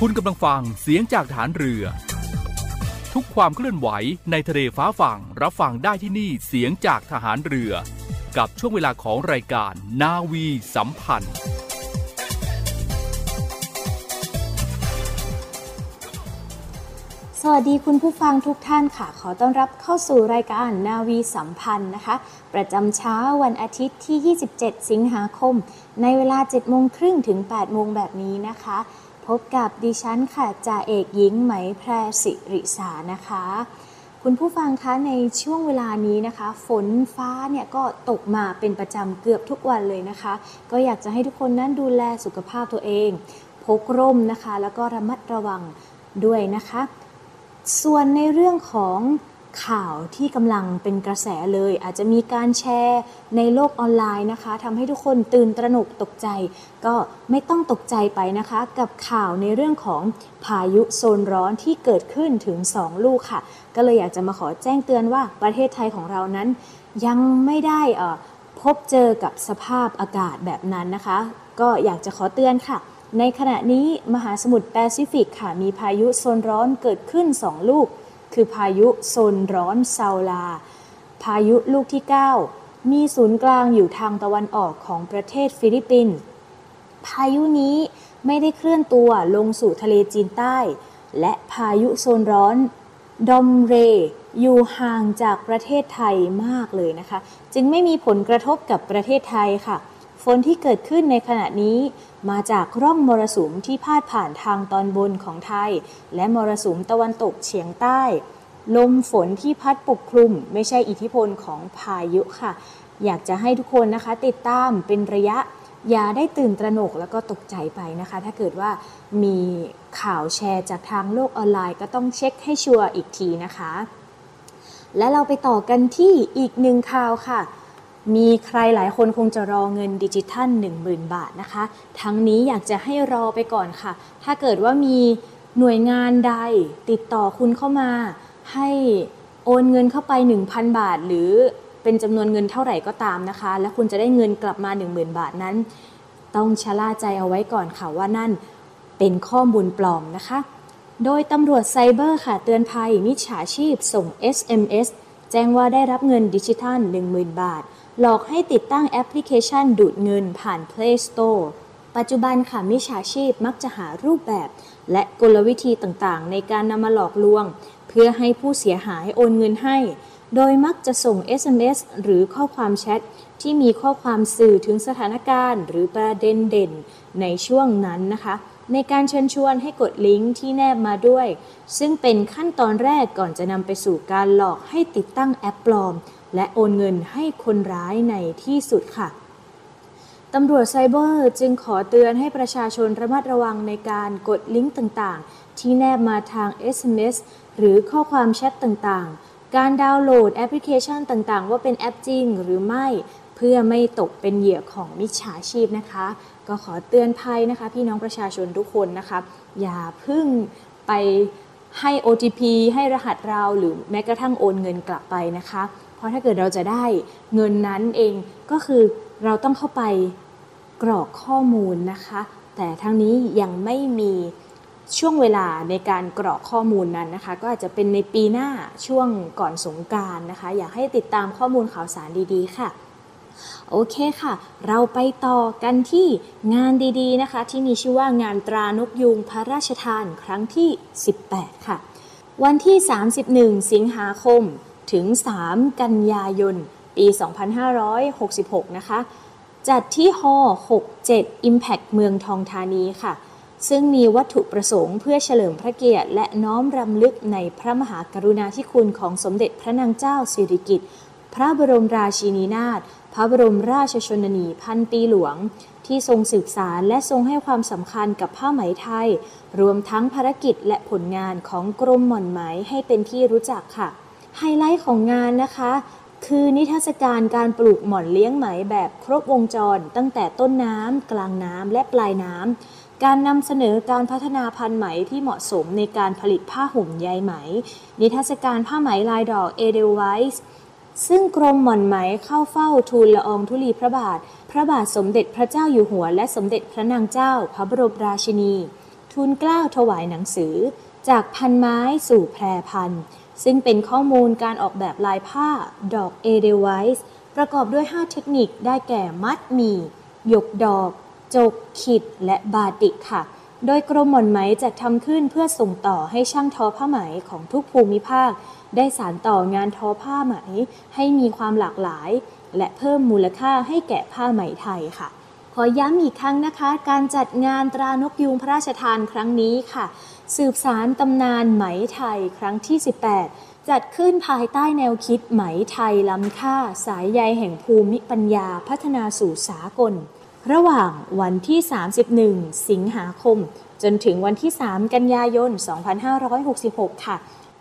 คุณกำลังฟังเสียงจากฐานเรือ ทุกความเคลื่อนไหวในทะเลฟ้าฝั่งรับฟังได้ที่นี่เสียงจากทหารเรือ กับช่วงเวลาของรายการนาวีสัมพันธ์ สวัสดีคุณผู้ฟังทุกท่านค่ะ ขอต้อนรับเข้าสู่รายการนาวีสัมพันธ์นะคะ ประจำเช้าวันอาทิตย์ที่ 27 สิงหาคม ในเวลา7โมงครึ่งถึง 8 โมงแบบนี้นะคะ พบกับดิฉันค่ะจ่าเอกหญิงไหมแพรสิริสานะคะ คุณผู้ฟังคะในช่วงเวลานี้นะคะ ฝนฟ้าเนี่ยก็ตกมาเป็นประจำเกือบทุกวันเลยนะคะ ก็อยากจะให้ทุกคนนั้นดูแลสุขภาพตัวเอง พกร่มนะคะ แล้วก็ระมัดระวังด้วยนะคะ ส่วนในเรื่องของ ข่าวที่กำลังเป็นกระแสเลย อาจจะมีการแชร์ในโลกออนไลน์นะคะทำให้ทุกคนตื่นตระหนกตกใจ ก็ไม่ต้องตกใจไปนะคะ กับข่าวในเรื่องของพายุโซนร้อนที่เกิดขึ้นถึง 2 ลูกค่ะ ก็เลยอยากจะมาขอแจ้งเตือนว่าประเทศไทยของเรานั้น ยังไม่ได้พบเจอกับสภาพอากาศแบบนั้นนะคะ ก็อยากจะขอเตือนค่ะในขณะนี้มหาสมุทรแปซิฟิกค่ะ มีพายุโซนร้อนเกิดขึ้น 2 ลูก คือพายุโซนร้อนซาลา พายุลูกที่ 9 มีศูนย์กลางอยู่ทางตะวันออกของประเทศฟิลิปปินส์พายุนี้ไม่ได้เคลื่อนตัวลงสู่ทะเลจีนใต้ และพายุโซนร้อนดอมเรอยู่ห่างจากประเทศไทยมากเลยนะคะ จึงไม่มีผลกระทบกับประเทศไทยค่ะ ฝนที่เกิดขึ้นในขณะนี้ มาจากร่องมรสุมที่พาดผ่านทางตอนบนของไทย และมรสุมตะวันตกเฉียงใต้ ลมฝนที่พัดปกคลุม ไม่ใช่อิทธิพลของพายุค่ะ อยากจะให้ทุกคนนะคะ ติดตามเป็นระยะอย่าได้ตื่นตระหนกแล้วก็ตกใจไปนะคะ ถ้าเกิดว่ามีข่าวแชร์จากทางโลกออนไลน์ ก็ต้องเช็คให้ชัวร์อีกทีนะคะ และเราไปต่อกันที่อีกหนึ่งข่าวค่ะ มีใครหลายคนคงจะรอเงินดิจิทัล 10,000 บาทนะคะ ทั้งนี้อยากจะให้รอไปก่อนค่ะ ถ้าเกิดว่ามีหน่วยงานใดติดต่อคุณเข้ามา ให้โอนเงินเข้าไป 1,000 บาท หรือเป็นจำนวนเงินเท่าไหร่ก็ตามนะคะ และคุณจะได้เงินกลับมา 10,000 บาทนั้น ต้องชะล่าใจเอาไว้ก่อนค่ะว่านั่นเป็นข้อมูลปลอมนะคะ โดยตำรวจไซเบอร์ค่ะเตือนภัยมิจฉาชีพส่ง SMS แจ้งว่าได้รับเงินดิจิทัล 10,000 บาท หลอกให้ติดตั้งแอปพลิเคชันดูดเงินผ่าน Play Store ปัจจุบันค่ะมิจฉาชีพมักจะหารูปแบบ และกลวิธีต่างๆ ในการนำมาหลอกลวง เพื่อให้ผู้เสียหายโอนเงินให้ โดยมักจะส่ง SMS หรือข้อความแชทที่มีข้อความสื่อถึงสถานการณ์ หรือประเด็นเด่นในช่วงนั้นนะคะ ในการเชิญชวนให้กดลิงก์ที่แนบมาด้วย ซึ่งเป็นขั้นตอนแรกก่อนจะนำไปสู่การหลอกให้ติดตั้งแอปปลอม และโอนเงินให้คนร้ายในที่สุดค่ะตำรวจไซเบอร์จึงขอเตือนให้ประชาชนระมัดระวังในการกดลิงก์ต่างๆ ที่แนบมาทาง SMS หรือข้อความแชทต่างๆ การดาวน์โหลดแอปพลิเคชันต่างๆ ว่าเป็นแอปจริงหรือไม่ เพื่อไม่ตกเป็นเหยื่อของมิจฉาชีพนะคะ ก็ขอเตือนภัยนะคะ พี่น้องประชาชนทุกคนนะคะ อย่าเพิ่งไปให้ OTP ให้รหัสเราหรือแม้กระทั่งโอนเงินกลับไปนะคะ ราะถ้าเกิดเราจะได้เงินนั้นเองก็คือเราต้องเข้าไปกรอกข้อมูลนะคะ แต่ทั้งนี้ยังไม่มีช่วงเวลาในการกรอกข้อมูลนั้นนะคะ ก็อาจจะเป็นในปีหน้าช่วงก่อนสงการนะคะ อยากให้ติดตามข้อมูลข่าวสารดีๆ ค่ะ โอเคค่ะ เราไปต่อกันที่งานดีๆนะคะ ที่มีชื่อว่างานตรานกยูงพระราชทานครั้งที่ 18 ค่ะ วันที่ 31 สิงหาคม ถึง 3 กันยายน ปี 2566 นะคะ จัดที่ฮอ67 Impact เมืองทองธานีค่ะ ซึ่งมีวัตถุประสงค์เพื่อเฉลิมพระเกียรติ และน้อมรำลึกในพระมหากรุณาธิคุณของสมเด็จพระนางเจ้าสิริกิติ์พระบรมราชินีนาถพระบรมราชชนนีพันปีหลวง ที่ทรงสืบสารและทรงให้ความสำคัญกับผ้าไหมไทย รวมทั้งภารกิจและผลงานของกรมหม่อนไหมให้เป็นที่รู้จักค่ะ ไฮไลท์ของงานนะคะ คือนิทรรศการการปลูกหม่อนเลี้ยงไหมแบบครบวงจร ตั้งแต่ต้นน้ำ กลางน้ำและปลายน้ำ การนำเสนอการพัฒนาพันธุ์ไหมที่เหมาะสมในการผลิตผ้าห่มใยไหม นิทรรศการผ้าไหมลายดอกเอเดลไวส์ซึ่งกรมหม่อนไหมเข้าเฝ้าทูลละอองธุลีพระบาท พระบาทสมเด็จพระเจ้าอยู่หัว และสมเด็จพระนางเจ้า พระบรมราชินี ทูลเกล้าถวายหนังสือ จากพันไม้สู่แพรพันธุ์ ซึ่งเป็นข้อมูลการออกแบบลายผ้า ดอกเอเดไวส์ประกอบด้วย 5 เทคนิคได้แก่มัดหมี่หยกดอก จก ขิด และบาติกค่ะ โดยกรมหม่อนไหมจัดทำขึ้นเพื่อส่งต่อให้ช่างทอผ้าไหมของทุกภูมิภาค ได้สานต่องานทอผ้าไหมให้มีความหลากหลาย และเพิ่มมูลค่าให้แก่ผ้าไหมไทยค่ะ ขอย้ำอีกครั้งนะคะ การจัดงานตรานกยูงพระราชทานครั้งนี้ค่ะ สืบสารตำนานไหมไทยครั้งที่ 18 จัดขึ้นภายใต้แนวคิดไหมไทยล้ำค่า สายใยแห่งภูมิปัญญาพัฒนาสู่สากล ระหว่างวันที่ 31 สิงหาคม จนถึงวันที่ 3 กันยายน 2566 ค่ะ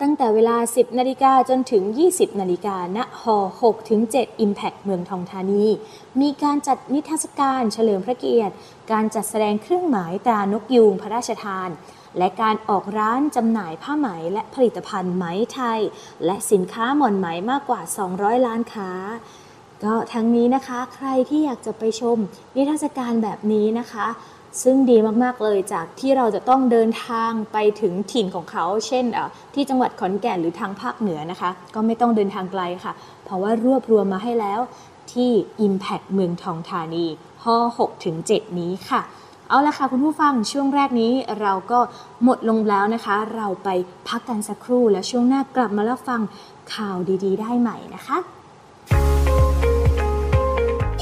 ตั้งแต่เวลา 10 นาฬิกาจนถึง 20 นาฬิกาณฮอ6ถึง7 Impact เมืองทองธานี มีการจัดนิทรรศการเฉลิมพระเกียรติ การจัดแสดงเครื่องหมายตรานกยูงพระราชทาน และการออกร้านจำหน่ายผ้าไหมและผลิตภัณฑ์ไหมไทย และสินค้าหม่อนไหมมากกว่า 200 ล้านค้าก็ทั้งนี้นะคะใครที่อยากจะไปชมนิทรรศการแบบนี้นะคะ ซึ่งดีมากๆเลยจากที่เราจะต้องเดินทางไปถึงถิ่นของเขา เช่นที่จังหวัดขอนแก่นหรือทางภาคเหนือนะคะ ก็ไม่ต้องเดินทางไกลค่ะ เพราะว่ารวบรวมมาให้แล้วที่ Impact เมืองทองธานีฮ6ถึง7นี้ค่ะ เอาละค่ะคุณผู้ฟังช่วงแรกนี้เราก็หมดลงแล้วนะคะ เราไปพักกันสักครู่แล้วช่วงหน้ากลับมาแล้วฟังข่าวดีๆ ได้ใหม่นะคะ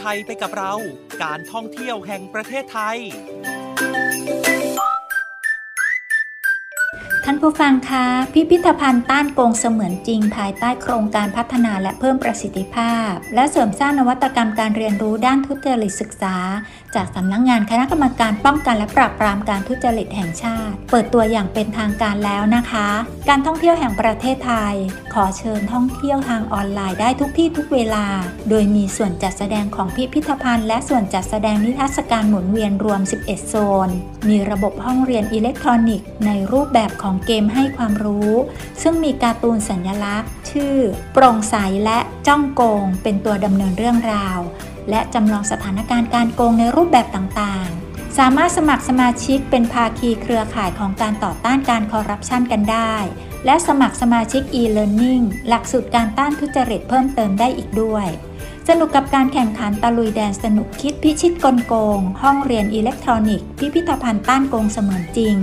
ไทยไปกับเรา การท่องเที่ยวแห่งประเทศไทย ท่านผู้ฟังคะพิพิธภัณฑ์ต้านโกงเสมือนจริง ภายใต้โครงการพัฒนาและเพิ่มประสิทธิภาพ และเสริมสร้างนวัตกรรมการเรียนรู้ด้านทุจริตศึกษา จากสำนักงงานคณะกรรมการป้องกันและปราบปรามการทุจริตแห่งชาติ เปิดตัวอย่างเป็นทางการแล้วนะคะ การท่องเที่ยวแห่งประเทศไทย ขอเชิญท่องเที่ยวทางออนไลน์ได้ทุกที่ทุกเวลา โดยมีส่วนจัดแสดงของพิพิธภัณฑ์ และส่วนจัดแสดงนิทรรศการหมุนเวียนรวม 11 โซน มีระบบห้องเรียนอิเล็กทรอนิกส์ ในรูปแบบของเกมให้ความรู้ ซึ่งมีการ์ตูนสัญลักษณ์ ชื่อ โปร่งใสและจ้องโกง เป็นตัวดำเนินเรื่องราว และจำลองสถานการณ์การโกงในรูปแบบต่างๆ สามารถสมัครสมาชิกเป็นภาคีเครือข่ายของการต่อต้านการคอร์รัปชันกันได้ และสมัครสมาชิก e-learning หลักสูตรการต้านทุจริตเพิ่มเติมได้อีกด้วย สนุกกับการแข่งขันตะลุยแดนสนุกคิดพิชิตกลโกง ห้องเรียนอิเล็กทรอนิกส์พิพิธภัณฑ์ต้านโกงเสมือนจริง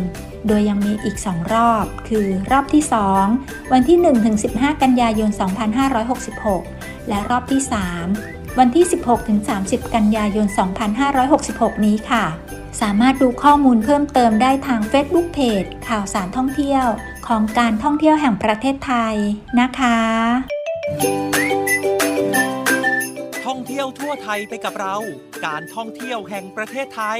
โดยยังมีอีก 2 รอบ คือรอบที่ 2 วันที่ 1-15 กันยายน 2566 และรอบที่ 3 วันที่ 16-30 กันยายน 2566 นี้ค่ะ สามารถดูข้อมูลเพิ่มเติมได้ทาง Facebook Page ข่าวสารท่องเที่ยวของการท่องเที่ยวแห่งประเทศไทยนะคะ ท่องเที่ยวทั่วไทยไปกับเรา การท่องเที่ยวแห่งประเทศไทย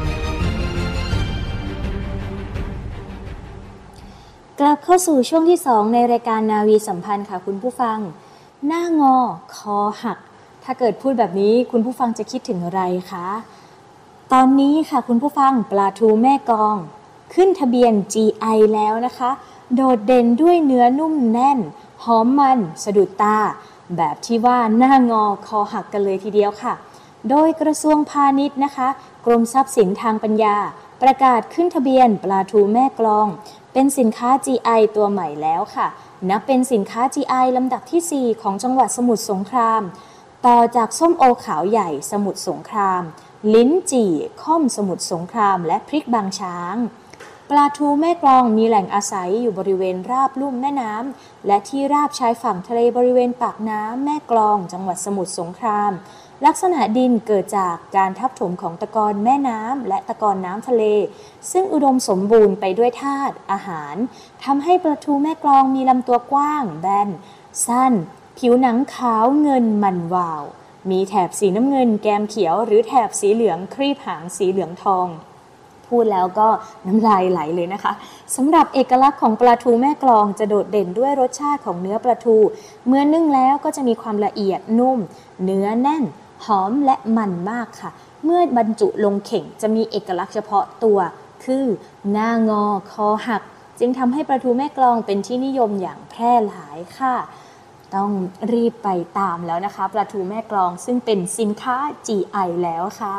4584 กลับเข้าสู่ช่วงที่ 2 ในรายการนาวีสัมพันธ์ค่ะคุณผู้ฟัง หน้างอคอหัก ถ้าเกิดพูดแบบนี้คุณผู้ฟังจะคิดถึงอะไรคะ ตอนนี้ค่ะคุณผู้ฟังปลาทูแม่กอง ขึ้นทะเบียน GI แล้วนะคะ โดดเด่นด้วยเนื้อนุ่มแน่น หอมมัน สะดุดตา แบบที่ว่าหน้างอคอหักกันเลยทีเดียวค่ะ โดยกระทรวงพาณิชย์นะคะ กรมทรัพย์สินทางปัญญาประกาศขึ้นทะเบียนปลาทูแม่กลอง เป็นสินค้า GI ตัวใหม่แล้วค่ะ นับเป็นสินค้า GI ลำดับที่ 4 ของจังหวัดสมุทรสงคราม ต่อจากส้มโอขาวใหญ่สมุทรสงคราม ลิ้นจี่ค่อมสมุทรสงคราม และพริกบางช้างปลาทูแม่กลองมีแหล่งอาศัยอยู่บริเวณราบลุ่มแม่น้ำและที่ราบชายฝั่งทะเลบริเวณปากน้ำแม่กลองจังหวัดสมุทรสงคราม ลักษณะดินเกิดจากการทับถมของตะกอนแม่น้ำและตะกอนน้ำทะเล ซึ่งอุดมสมบูรณ์ไปด้วยธาตุอาหารทำให้ปลาทูแม่กลองมีลำตัวกว้าง แบน สั้น ผิวหนังขาวเงินมันวาว มีแถบสีน้ำเงินแกมเขียว หรือแถบสีเหลืองครีบหางสีเหลืองทองพูดแล้วก็น้ำลายไหลเลยนะคะสำหรับเอกลักษณ์ของปลาทูแม่กลองจะโดดเด่นด้วยรสชาติของเนื้อปลาทู เมื่อนึ่งแล้วก็จะมีความละเอียดนุ่ม เนื้อแน่น หอมและมันมากค่ะ เมื่อบรรจุลงเข่งจะมีเอกลักษณ์เฉพาะตัว คือหน้างอคอหัก จึงทำให้ปลาทูแม่กลองเป็นที่นิยมอย่างแพร่หลายค่ะ ต้องรีบไปตามแล้วนะคะปลาทูแม่กลองซึ่งเป็นสินค้า GI แล้วค่ะ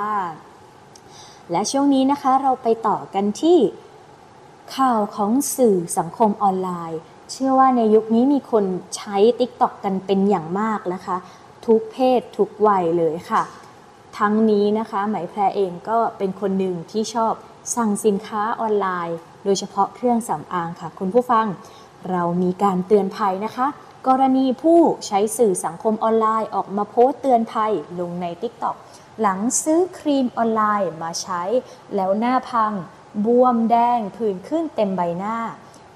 และช่วงนี้นะคะเราไปต่อกันที่ข่าวของสื่อสังคมออนไลน์ เชื่อว่าในยุคนี้มีคนใช้ TikTok กันเป็นอย่างมากนะคะ ทุกเพศทุกวัยเลยค่ะ ทั้งนี้นะคะไหมแพรเองก็เป็นคนหนึ่งที่ชอบสั่งสินค้าออนไลน์ โดยเฉพาะเครื่องสำอางค่ะ คุณผู้ฟัง เรามีการเตือนภัยนะคะ กรณีผู้ใช้สื่อสังคมออนไลน์ออกมาโพสต์เตือนภัยลงใน TikTok หลังซื้อครีมออนไลน์มาใช้ แล้วหน้าพัง บวมแดงผื่นขึ้นเต็มใบหน้า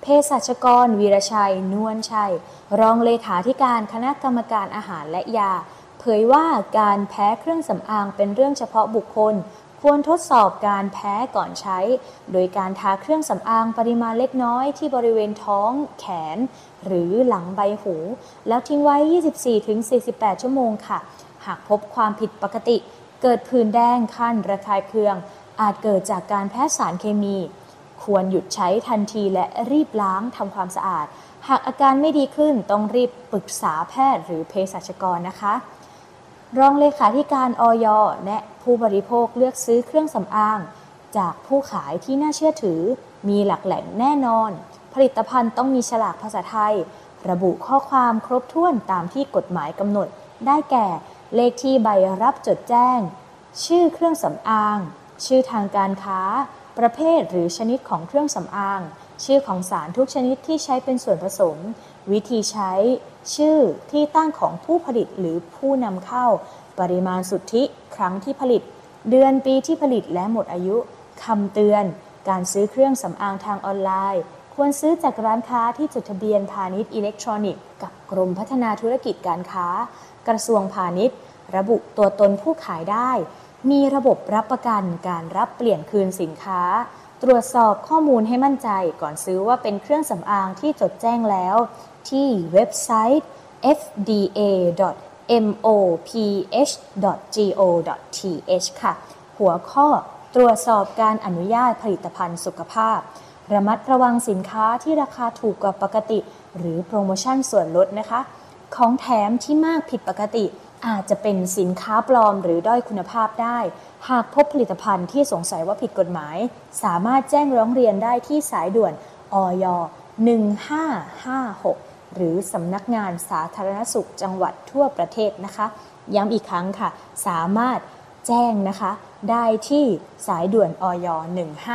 เภสัชกร วีรชัย นวลชัย รองเลขาธิการคณะกรรมการอาหารและยา เผยว่าการแพ้เครื่องสำอางเป็นเรื่องเฉพาะบุคคล ควรทดสอบการแพ้ก่อนใช้ โดยการทาเครื่องสำอางปริมาณเล็กน้อยที่บริเวณท้อง แขน หรือหลังใบหู แล้วทิ้งไว้ 24-48 ชั่วโมงค่ะ หากพบความผิดปกติ เกิดผื่นแดงคันระคายเคือง อาจเกิดจากการแพ้สารเคมี ควรหยุดใช้ทันทีและรีบล้างทำความสะอาด หากอาการไม่ดีขึ้นต้องรีบปรึกษาแพทย์หรือเภสัชกรนะคะ รองเลขาธิการออยแนะผู้บริโภคเลือกซื้อเครื่องสำอาง จากผู้ขายที่น่าเชื่อถือ มีหลักแหล่งแน่นอน ผลิตภัณฑ์ต้องมีฉลากภาษาไทย ระบุข้อความครบถ้วนตามที่กฎหมายกำหนด ได้แก่ เลขที่ใบรับจดแจ้ง ชื่อเครื่องสำอาง ชื่อทางการค้า ประเภทหรือชนิดของเครื่องสำอาง ชื่อของสารทุกชนิดที่ใช้เป็นส่วนผสม วิธีใช้ ชื่อที่ตั้งของผู้ผลิตหรือผู้นำเข้า ปริมาณสุทธิ ครั้งที่ผลิต เดือนปีที่ผลิตและหมดอายุคำเตือน การซื้อเครื่องสำอางทางออนไลน์ ควรซื้อจากร้านค้าที่จดทะเบียนพาณิชย์อิเล็กทรอนิกส์กับกรมพัฒนาธุรกิจการค้า กระทรวงพาณิชย์ ระบุตัวตนผู้ขายได้ มีระบบรับประกันการรับเปลี่ยนคืนสินค้า ตรวจสอบข้อมูลให้มั่นใจก่อนซื้อว่าเป็นเครื่องสำอางที่จดแจ้งแล้ว ที่เว็บไซต์ fda.moph.go.th ค่ะ หัวข้อตรวจสอบการอนุญาตผลิตภัณฑ์สุขภาพ ระมัดระวังสินค้าที่ราคาถูกกว่าปกติ หรือโปรโมชั่นส่วนลดนะคะ ของแถมที่มากผิดปกติ อาจจะเป็นสินค้าปลอมหรือด้อยคุณภาพได้ หากพบผลิตภัณฑ์ที่สงสัยว่าผิดกฎหมาย สามารถแจ้งร้องเรียนได้ที่สายด่วนอย1556 หรือสำนักงานสาธารณสุขจังหวัดทั่วประเทศนะคะ ย้ำอีกครั้งค่ะ สามารถแจ้งนะคะ ได้ที่สายด่วนอย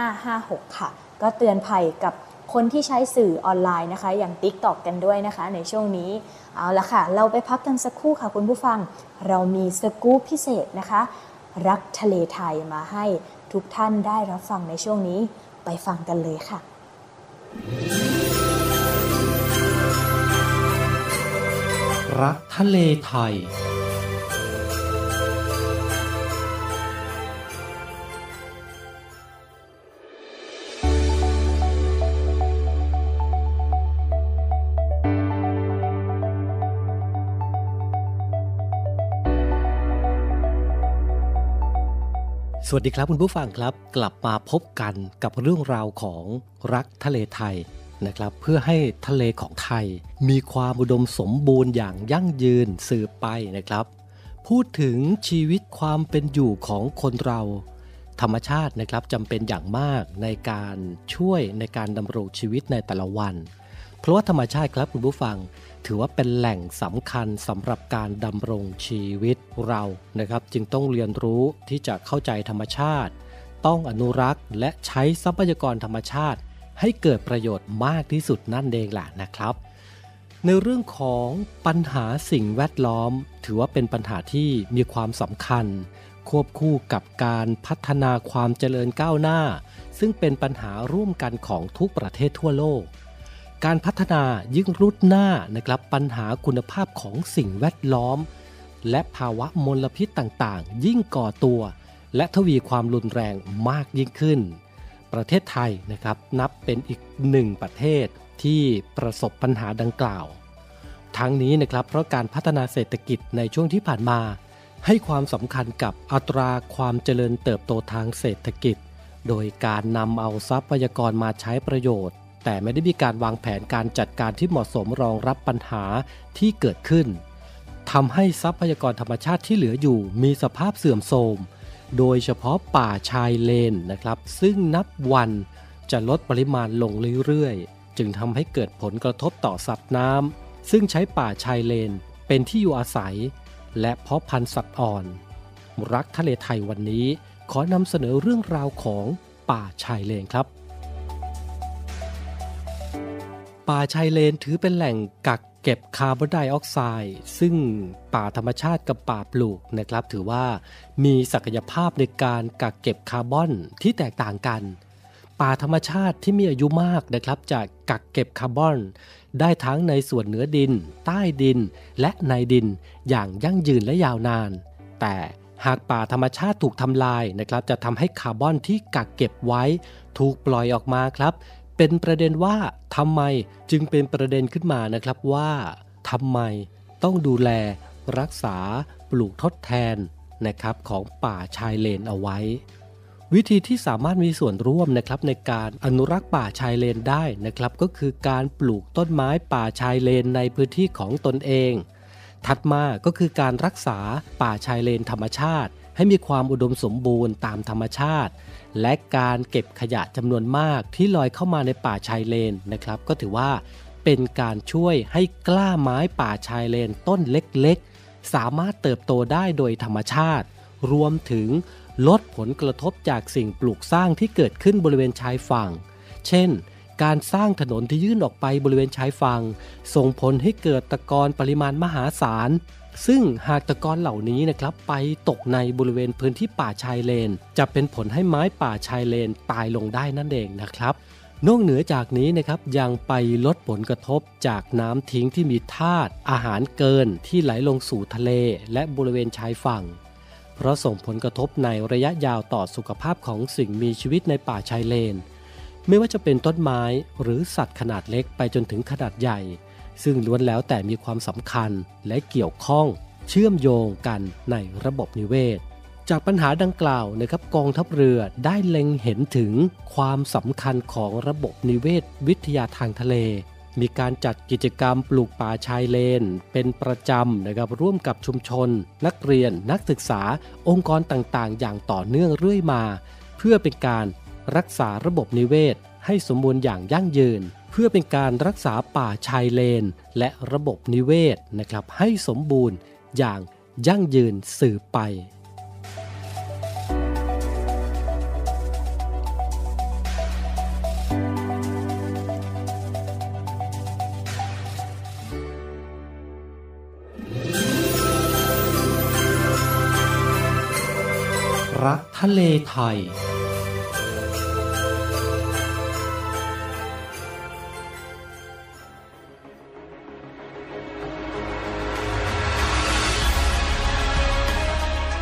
1556 ค่ะ ก็เตือนภัยกับ คนที่ใช้สื่อออนไลน์นะคะ อย่าง TikTok กันด้วยนะคะ ในช่วงนี้เอาละค่ะ เราไปพักกันสักครู่ค่ะคุณผู้ฟัง เรามีสกู๊ปพิเศษนะคะ รักทะเลไทยมาให้ทุกท่านได้รับฟังในช่วงนี้ไปฟังกันเลยค่ะ รักทะเลไทย สวัสดีครับคุณผู้ฟังครับ กลับมาพบกันกับเรื่องราวของรักทะเลไทยนะครับ เพื่อให้ทะเลของไทย มีความอุดมสมบูรณ์อย่างยั่งยืนสืบไปนะครับ พูดถึงชีวิตความเป็นอยู่ของคนเรา ธรรมชาตินะครับจำเป็นอย่างมากในการช่วยในการดำรงชีวิตในแต่ละวัน เพราะว่าธรรมชาติครับคุณผู้ฟัง ถือว่าเป็นแหล่งสำคัญสำหรับการดำรงชีวิตเรานะครับ จึงต้องเรียนรู้ที่จะเข้าใจธรรมชาติ ต้องอนุรักษ์และใช้ทรัพยากรธรรมชาติ ให้เกิดประโยชน์มากที่สุดนั่นเองแหละนะครับ ในเรื่องของปัญหาสิ่งแวดล้อม ถือว่าเป็นปัญหาที่มีความสำคัญ ควบคู่กับการพัฒนาความเจริญก้าวหน้า ซึ่งเป็นปัญหาร่วมกันของทุกประเทศทั่วโลก การพัฒนายิ่งรุดหน้านะครับปัญหาคุณภาพของสิ่งแวดล้อม และภาวะมลพิษต่างๆ ยิ่งก่อตัว และทวีความรุนแรงมากยิ่งขึ้น ประเทศไทยนะครับนับเป็นอีกหนึ่งประเทศที่ประสบปัญหาดังกล่าว ทั้งนี้นะครับเพราะการพัฒนาเศรษฐกิจในช่วงที่ผ่านมา ให้ความสำคัญกับอัตราความเจริญเติบโตทางเศรษฐกิจ โดยการนำเอาทรัพยากรมาใช้ประโยชน์ แต่ไม่ได้มีการวางแผนการจัดการที่เหมาะสมรองรับปัญหาที่เกิดขึ้นทำให้ทรัพยากรธรรมชาติที่เหลืออยู่มีสภาพเสื่อมโทรม โดยเฉพาะป่าชายเลนนะครับ ซึ่งนับวันจะลดปริมาณลงเรื่อยๆ จึงทำให้เกิดผลกระทบต่อสัตว์น้ำซึ่งใช้ป่าชายเลนเป็นที่อยู่อาศัย และเพาะพันธุ์สัตว์อ่อน รักทะเลไทยวันนี้ขอนำเสนอเรื่องราวของป่าชายเลนครับ ป่าชายเลนถือเป็นแหล่งกักเก็บคาร์บอนไดออกไซด์ซึ่งป่าธรรมชาติกับป่าปลูกนะครับ ถือว่ามีศักยภาพในการกักเก็บคาร์บอนที่แตกต่างกัน ป่าธรรมชาติที่มีอายุมากนะครับจะกักเก็บคาร์บอน ได้ทั้งในส่วนเหนือดิน ใต้ดิน และในดินอย่างยั่งยืนและยาวนาน แต่หากป่าธรรมชาติถูกทำลายนะครับ จะทำให้คาร์บอนที่กักเก็บไว้ ถูกปล่อยออกมาครับ เป็นประเด็นว่าทำไมจึงเป็นประเด็นขึ้นมานะครับว่าทำไมต้องดูแลรักษาปลูกทดแทนนะครับของป่าชายเลนเอาไว้ วิธีที่สามารถมีส่วนร่วมนะครับในการอนุรักษ์ป่าชายเลนได้นะครับก็คือการปลูกต้นไม้ป่าชายเลนในพื้นที่ของตนเอง ถัดมาก็คือการรักษาป่าชายเลนธรรมชาติ ให้มีความอุดมสมบูรณ์ตามธรรมชาติ และการเก็บขยะจำนวนมากที่ลอยเข้ามาในป่าชายเลนนะครับ ก็ถือว่าเป็นการช่วยให้กล้าไม้ป่าชายเลนต้นเล็กๆ สามารถเติบโตได้โดยธรรมชาติ รวมถึงลดผลกระทบจากสิ่งปลูกสร้างที่เกิดขึ้นบริเวณชายฝั่ง เช่น การสร้างถนนที่ยื่นออกไปบริเวณชายฝั่ง ส่งผลให้เกิดตะกอนปริมาณมหาศาล ซึ่งหากตะกอนเหล่านี้นะครับไปตกในบริเวณพื้นที่ป่าชายเลน จะเป็นผลให้ไม้ป่าชายเลนตายลงได้นั่นเองนะครับนอกเหนือจากนี้นะครับยังไปลดผลกระทบจากน้ำทิ้งที่มีธาตุอาหารเกินที่ไหลลงสู่ทะเล และบริเวณชายฝั่ง เพราะส่งผลกระทบในระยะยาวต่อสุขภาพของสิ่งมีชีวิตในป่าชายเลน ไม่ว่าจะเป็นต้นไม้หรือสัตว์ขนาดเล็กไปจนถึงขนาดใหญ่ ซึ่งล้วนแล้วแต่มีความสำคัญและเกี่ยวข้อง เชื่อมโยงกันในระบบนิเวศ จากปัญหาดังกล่าวนะครับกองทัพเรือได้เล็งเห็นถึงความสำคัญของระบบนิเวศ วิทยาทางทะเล มีการจัดกิจกรรมปลูกป่าชายเลน เป็นประจำนะครับร่วมกับชุมชน นักเรียน นักศึกษา องค์กรต่างๆ อย่างต่อเนื่องเรื่อยมา เพื่อเป็นการ รักษาระบบนิเวศ ให้สมบูรณ์อย่างยั่งยืน เพื่อเป็นการรักษาป่าชายเลน และระบบนิเวศนะครับให้สมบูรณ์อย่างยั่งยืนสืบไปรักทะเลไทย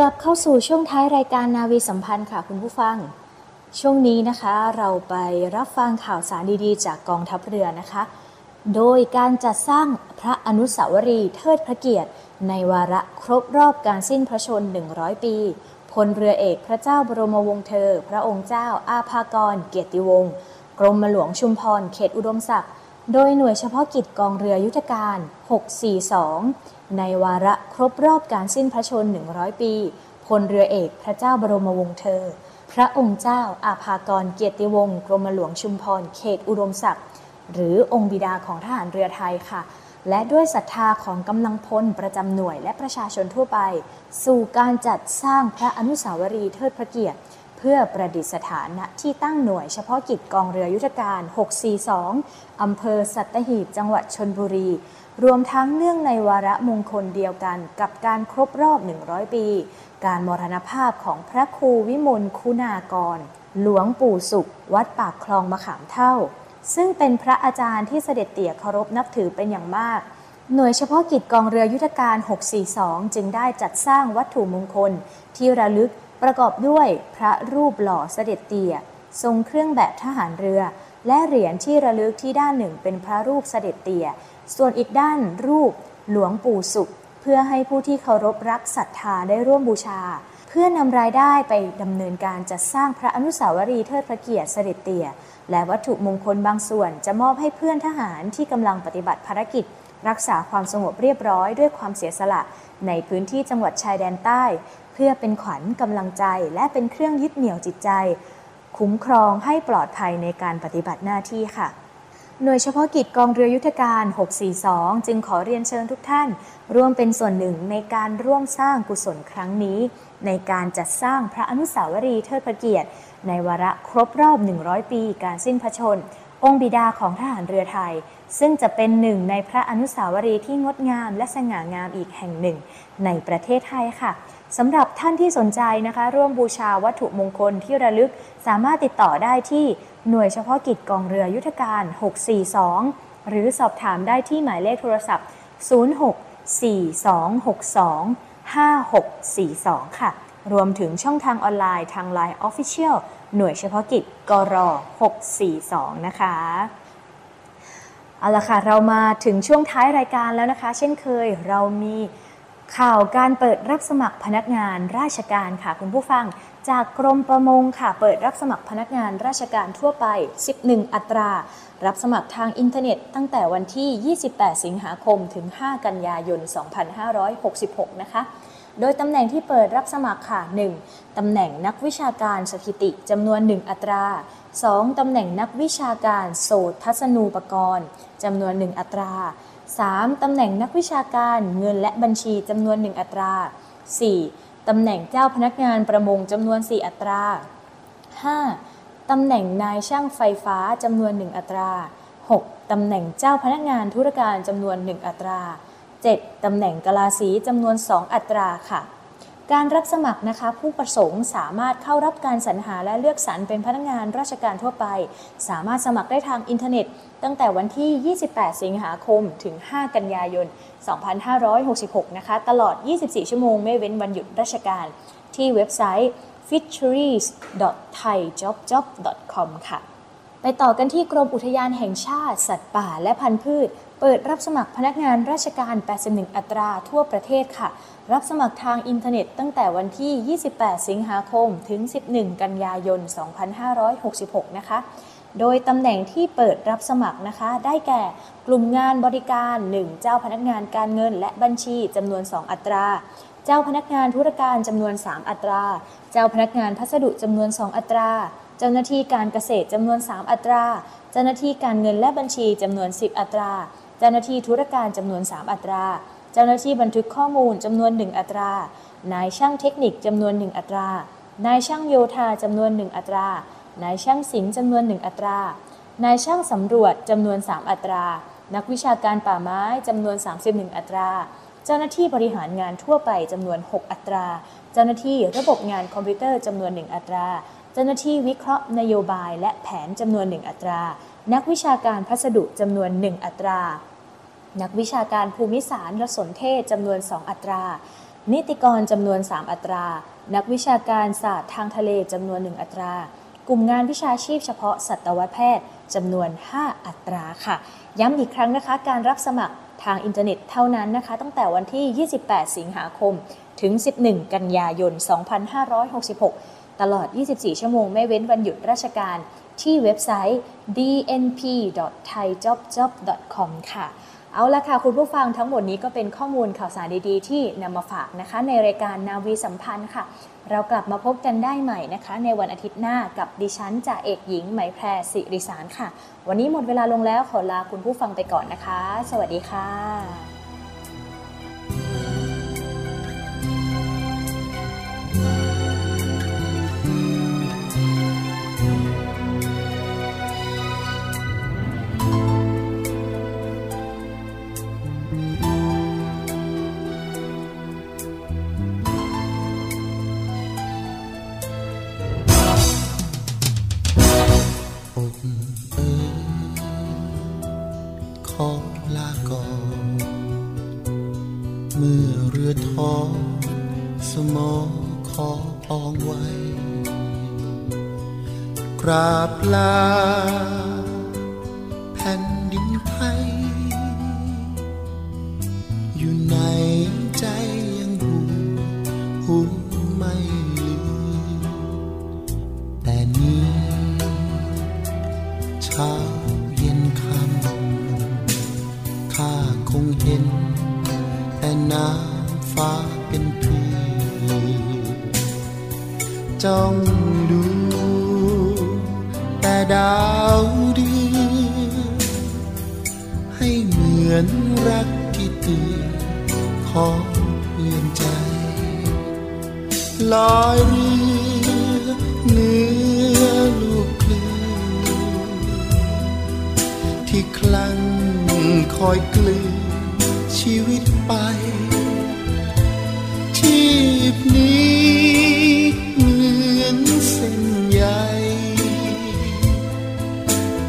กลับเข้าสู่ช่วงท้ายรายการนาวีสัมพันธ์ค่ะคุณผู้ฟัง ช่วงนี้นะคะเราไปรับฟังข่าวสารดีๆ จากกองทัพเรือนะคะ โดยการจัดสร้างพระอนุสาวรีย์เทิดพระเกียรติ ในวาระครบรอบการสิ้นพระชน 100 ปีพลเรือเอกพระเจ้าบรมวงศ์เธอ พระองค์เจ้าอาภากร เกียรติวงศ์กรมหลวงชุมพรเขตอุดมศักดิ์โดยหน่วยเฉพาะกิจกองเรือยุทธการ 642 ในวาระ รบรอบการสิ้นพระชน 100 ปีพลเรือเอกพระเจ้าบรมวงศ์เธอ พระองค์เจ้าอาภากรเกียรติวงศ์กรมหลวงชุมพรเขตอุดมศักดิ์หรือองค์บิดาของทหารเรือไทยค่ะ และด้วยศรัทธาของกำลังพลประจำหน่วยและประชาชนทั่วไป สู่การจัดสร้างพระอนุสาวรีย์เทิดพระเกียรติเพื่อประดิษฐานณที่ตั้งหน่วยเฉพาะกิจกองเรือยุทธการ 642 อำเภอสัตหีบ จังหวัดชนบุรี รวมทั้งเนื่องในวาระมงคลเดียวกันกับการครบรอบ 100 ปี การมรณภาพของพระครูวิมลคุณากร หลวงปู่สุข วัดปากคลองมะขามเท่า ซึ่งเป็นพระอาจารย์ที่เสด็จเตี่ยเคารพนับถือเป็นอย่างมาก หน่วยเฉพาะกิจกองเรือยุทธการ 642 จึงได้จัดสร้างวัตถุมงคล ที่ระลึกประกอบด้วยพระรูปหล่อเสด็จเตี่ย ทรงเครื่องแบบทหารเรือ และเหรียญที่ระลึกที่ด้านหนึ่งเป็นพระรูปเสด็จเตี่ย ส่วนอีกด้านรูปหลวงปู่สุข เพื่อให้ผู้ที่เคารพรักศรัทธาได้ร่วมบูชา เพื่อนำรายได้ไปดำเนินการจัดสร้างพระอนุสาวรีย์เทิดพระเกียรติเสด็จเตี่ย และวัตถุมงคลบางส่วนจะมอบให้เพื่อนทหารที่กำลังปฏิบัติภารกิจ รักษาความสงบเรียบร้อยด้วยความเสียสละ ในพื้นที่จังหวัดชายแดนใต้ เพื่อเป็นขวัญกำลังใจ และเป็นเครื่องยึดเหนี่ยวจิตใจ คุ้มครองให้ปลอดภัยในการปฏิบัติหน้าที่ค่ะ หน่วยเฉพาะกิจกองเรือยุทธการ 642 จึงขอเรียนเชิญทุกท่าน ร่วมเป็นส่วนหนึ่งในการร่วมสร้างกุศลครั้งนี้ ในการจัดสร้างพระอนุสาวรีย์เทิดพระเกียรติ ในวาระครบรอบ 100 ปีการสิ้นพระชน องค์บิดาของทหารเรือไทย ซึ่งจะเป็นหนึ่งในพระอนุสาวรีย์ที่งดงามและสง่างามอีกแห่งหนึ่ง ในประเทศไทยค่ะ สำหรับท่านที่สนใจนะคะ ร่วมบูชาวัตถุมงคลที่ระลึกสามารถติดต่อได้ที่หน่วยเฉพาะกิจกองเรือยุทธการ 642 หรือสอบถามได้ที่หมายเลขโทรศัพท์ 064262 5642 ค่ะ รวมถึงช่องทางออนไลน์ทาง Line Official หน่วยเฉพาะกิจกร642 นะคะเอาละค่ะ เรามาถึงช่วงท้ายรายการแล้วนะคะ เช่นเคยเรามี ข่าวการเปิดรับสมัครพนักงานราชการค่ะคุณผู้ฟัง จากกรมประมงค่ะเปิดรับสมัครพนักงานราชการทั่วไป 11 อัตรา รับสมัครทางอินเทอร์เน็ต ตั้งแต่วันที่ 28 สิงหาคมถึง 5 กันยายน 2566 นะคะ โดยตำแหน่งที่เปิดรับสมัครค่ะ 1. ตำแหน่งนักวิชาการสถิติจำนวน 1 อัตรา 2. ตำแหน่งนักวิชาการโสตทัศนูปกรณ์จำนวน 1 อัตรา 3. ตำแหน่งนักวิชาการเงินและบัญชีจำนวน 1 อัตรา 4. ตำแหน่งเจ้าพนักงานประมงจำนวน 4 อัตรา 5. ตำแหน่งนายช่างไฟฟ้าจำนวน 1 อัตรา 6. ตำแหน่งเจ้าพนักงานธุรการจำนวน 1 อัตรา 7. ตำแหน่งกลาสีจำนวน 2 อัตราค่ะ การรับสมัครนะคะผู้ประสงค์สามารถเข้ารับการสรรหาและเลือกสรรเป็นพนักงานราชการทั่วไป สามารถสมัครได้ทางอินเทอร์เน็ต ตั้งแต่วันที่ 28 สิงหาคมถึง 5 กันยายน 2566 นะคะ ตลอด 24 ชั่วโมงไม่เว้นวันหยุดราชการ ที่เว็บไซต์ fisheries.thaijobjob.com ค่ะ ไปต่อกันที่กรมอุทยานแห่งชาติ สัตว์ป่าและพันธุ์พืช เปิดรับสมัครพนักงานราชการ 81 อัตราทั่วประเทศค่ะ รับสมัครทางอินเทอร์เน็ตตั้งแต่วันที่ 28 สิงหาคม ถึง 11 กันยายน 2566 นะคะ โดยตำแหน่งที่เปิดรับสมัครนะคะ ได้แก่กลุ่มงานบริการ 1 เจ้าพนักงานการเงินและบัญชีจำนวน 2 อัตรา เจ้าพนักงานธุรการจำนวน 3 อัตรา เจ้าพนักงานพัสดุจำนวน 2 อัตรา เจ้าหน้าที่การเกษตรจำนวน 3 อัตรา เจ้าหน้าที่การเงินและบัญชีจำนวน 10 อัตรา เจ้าหน้าที่ธุรการจำนวน 3 อัตรา เจ้าหน้าที่บันทึกข้อมูลจำนวน 1 อัตรา นายช่างเทคนิคจำนวน 1 อัตรา นายช่างโยธาจำนวน 1 อัตรา นายช่างศิลป์จำนวน 1 อัตรา นายช่างสำรวจจำนวน 3 อัตรา นักวิชาการป่าไม้จำนวน 31 อัตรา เจ้าหน้าที่บริหารงานทั่วไปจำนวน 6 อัตรา เจ้าหน้าที่ระบบงานคอมพิวเตอร์จำนวน 1 อัตราเจ้าหน้าที่วิเคราะห์นโยบายและแผนจำนวน 1 อัตรา นักวิชาการพัสดุจำนวน 1 อัตรา นักวิชาการภูมิสารและสนเทศจำนวน 2 อัตรา นิติกรจำนวน 3 อัตรา นักวิชาการศาสตร์ทางทะเลจำนวน 1 อัตรา กลุ่มงานวิชาชีพเฉพาะสัตวแพทย์จำนวน 5 อัตราค่ะ ย้ำอีกครั้งนะคะ การรับสมัครทางอินเทอร์เน็ตเท่านั้นนะคะ ตั้งแต่วันที่ 28 สิงหาคม ถึง 11 กันยายน 2566 ตลอด 24 ชั่วโมงไม่เว้นวันหยุดราชการที่เว็บไซต์ dnp.thaijobjob.com ค่ะ เอาละค่ะ คุณผู้ฟังทั้งหมดนี้ก็เป็นข้อมูลข่าวสารดีๆ ที่นำมาฝากนะคะ ในรายการนาวีสัมพันธ์ค่ะ เรากลับมาพบกันได้ใหม่นะคะ ในวันอาทิตย์หน้ากับดิฉันจ่าเอกหญิงไหมแพรสิริสารค่ะ วันนี้หมดเวลาลงแล้วขอลาคุณผู้ฟังไปก่อนนะคะ สวัสดีค่ะ ลอยเรือเหนือลูกคลื่นที่คลั่งคอยกลืนชีวิตไป ชีพนี้เหมือนเส้นใย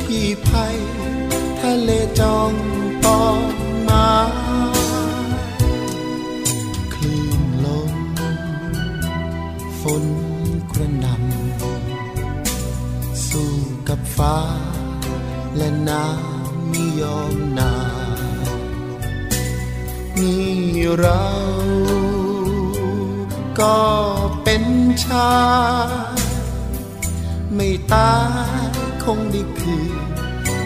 ที่ภัยทะเลจอง นกระนำสู้กับฟ้า และน้ำไม่ยอมนานี่เราก็เป็นชา ไม่ตายคงได้คืน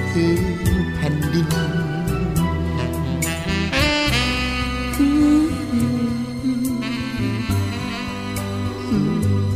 พื้น ล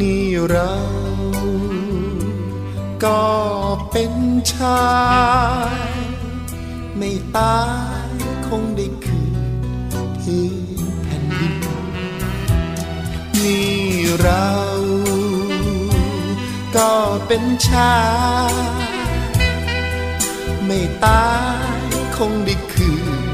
นี่เรา ก็เป็นชาย ไม่ตายคงได้คืนพื้นแผ่นดินนี่เรา ก็เป็นชาย ไม่ตายคงได้คืน